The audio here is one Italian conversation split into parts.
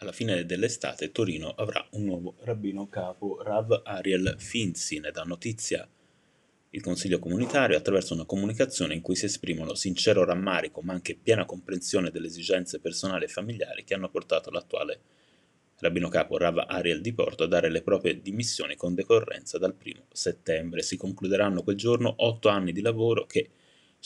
Alla fine dell'estate Torino avrà un nuovo rabbino capo, Rav Ariel Finzi, ne dà notizia il Consiglio comunitario attraverso una comunicazione in cui si esprimono sincero rammarico ma anche piena comprensione delle esigenze personali e familiari che hanno portato l'attuale rabbino capo Rav Ariel di Porto a dare le proprie dimissioni con decorrenza dal 1 settembre. Si concluderanno quel giorno otto anni di lavoro che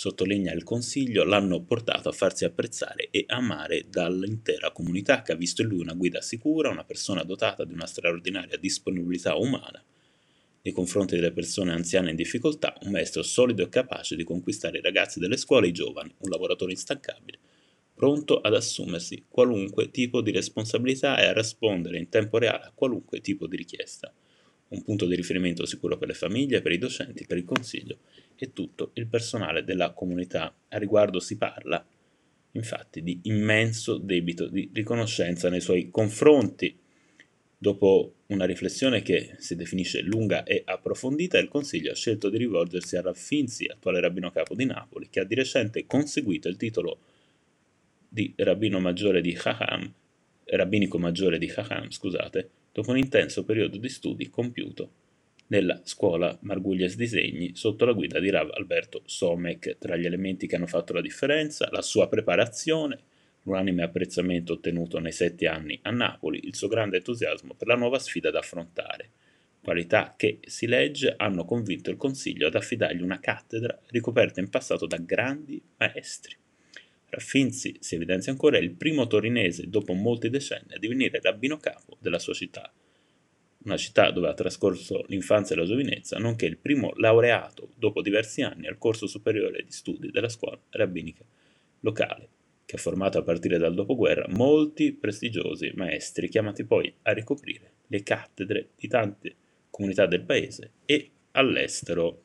sottolinea il Consiglio, l'hanno portato a farsi apprezzare e amare dall'intera comunità che ha visto in lui una guida sicura, una persona dotata di una straordinaria disponibilità umana nei confronti delle persone anziane in difficoltà, un maestro solido e capace di conquistare i ragazzi delle scuole e i giovani, un lavoratore instancabile, pronto ad assumersi qualunque tipo di responsabilità e a rispondere in tempo reale a qualunque tipo di richiesta un punto di riferimento sicuro per le famiglie, per i docenti, per il consiglio e tutto il personale della comunità. A riguardo si parla, infatti, di immenso debito di riconoscenza nei suoi confronti. Dopo una riflessione che si definisce lunga e approfondita, il Consiglio ha scelto di rivolgersi a Raffinzi, attuale rabbino capo di Napoli, che ha di recente conseguito il titolo di rabbino maggiore di Chacham, rabbinico maggiore di Chacham, scusate, dopo un intenso periodo di studi compiuto nella scuola Marguglies Disegni sotto la guida di Rav Alberto Somek. Tra gli elementi che hanno fatto la differenza, la sua preparazione, l'unanime apprezzamento ottenuto nei sette anni a Napoli, il suo grande entusiasmo per la nuova sfida da affrontare. Qualità che, si legge, hanno convinto il Consiglio ad affidargli una cattedra ricoperta in passato da grandi maestri. Raffinzi, si evidenzia ancora, il primo torinese dopo molti decenni a divenire rabbino capo della sua città, una città dove ha trascorso l'infanzia e la giovinezza, nonché il primo laureato dopo diversi anni al corso superiore di studi della scuola rabbinica locale, che ha formato a partire dal dopoguerra molti prestigiosi maestri chiamati poi a ricoprire le cattedre di tante comunità del paese e all'estero.